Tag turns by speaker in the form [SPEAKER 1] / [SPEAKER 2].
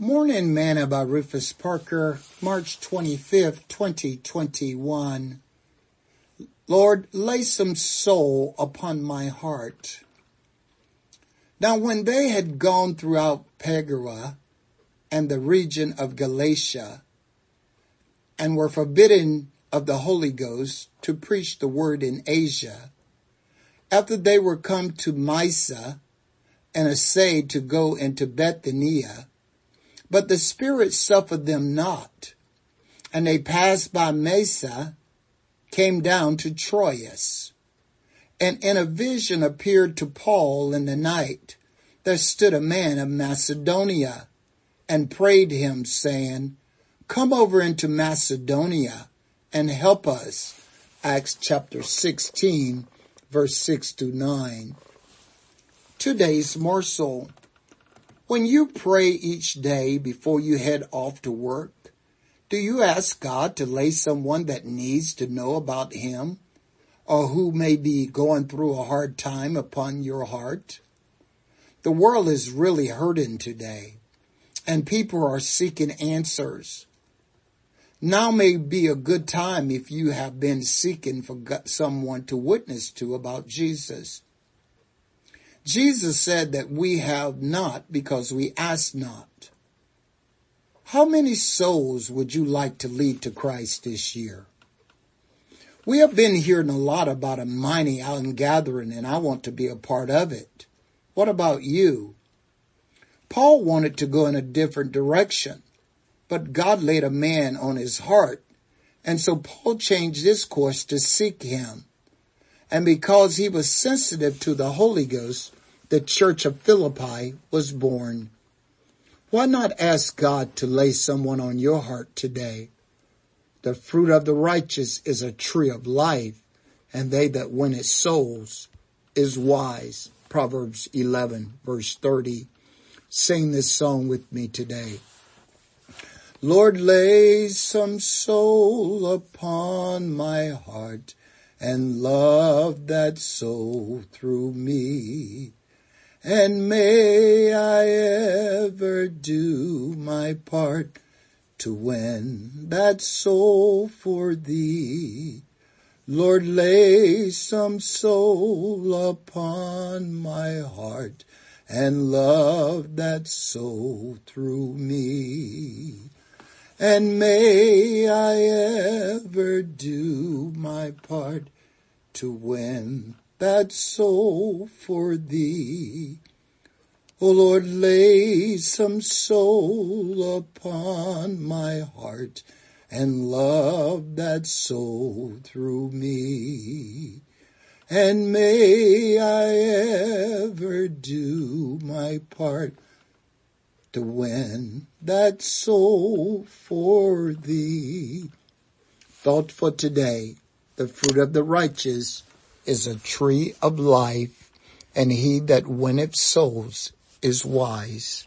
[SPEAKER 1] Morning Manna by Rufus Parker, March 25th, 2021. Lord, lay some soul upon my heart. Now when they had gone throughout Phrygia and the region of Galatia and were forbidden of the Holy Ghost to preach the word in Asia, after they were come to Mysia and essayed to go into Bithynia, but the Spirit suffered them not. And they passed by Mysia, came down to Troas. And in a vision appeared to Paul in the night, there stood a man of Macedonia and prayed him saying, come over into Macedonia and help us. Acts chapter 16 verse 6 to 9. Today's morsel. When you pray each day before you head off to work, do you ask God to lay someone that needs to know about Him or who may be going through a hard time upon your heart? The world is really hurting today and people are seeking answers. Now may be a good time if you have been seeking for someone to witness to about Jesus. Jesus said that we have not because we ask not. How many souls would you like to lead to Christ this year? We have been hearing a lot about a mighty out and gathering and I want to be a part of it. What about you? Paul wanted to go in a different direction, but God laid a man on his heart. And so Paul changed his course to seek him. And because he was sensitive to the Holy Ghost, the church of Philippi was born. Why not ask God to lay someone on your heart today? The fruit of the righteous is a tree of life, and they that win its souls is wise. Proverbs 11 verse 30. Sing this song with me today. Lord, lay some soul upon my heart and love that soul through me. And may I ever do my part to win that soul for thee. Lord, lay some soul upon my heart and love that soul through me. And may I ever do my part to win that soul for thee. O Lord, lay some soul upon my heart and love that soul through me. And may I ever do my part to win that soul for thee. Thought for today, the fruit of the righteous is a tree of life, and he that winneth souls is wise.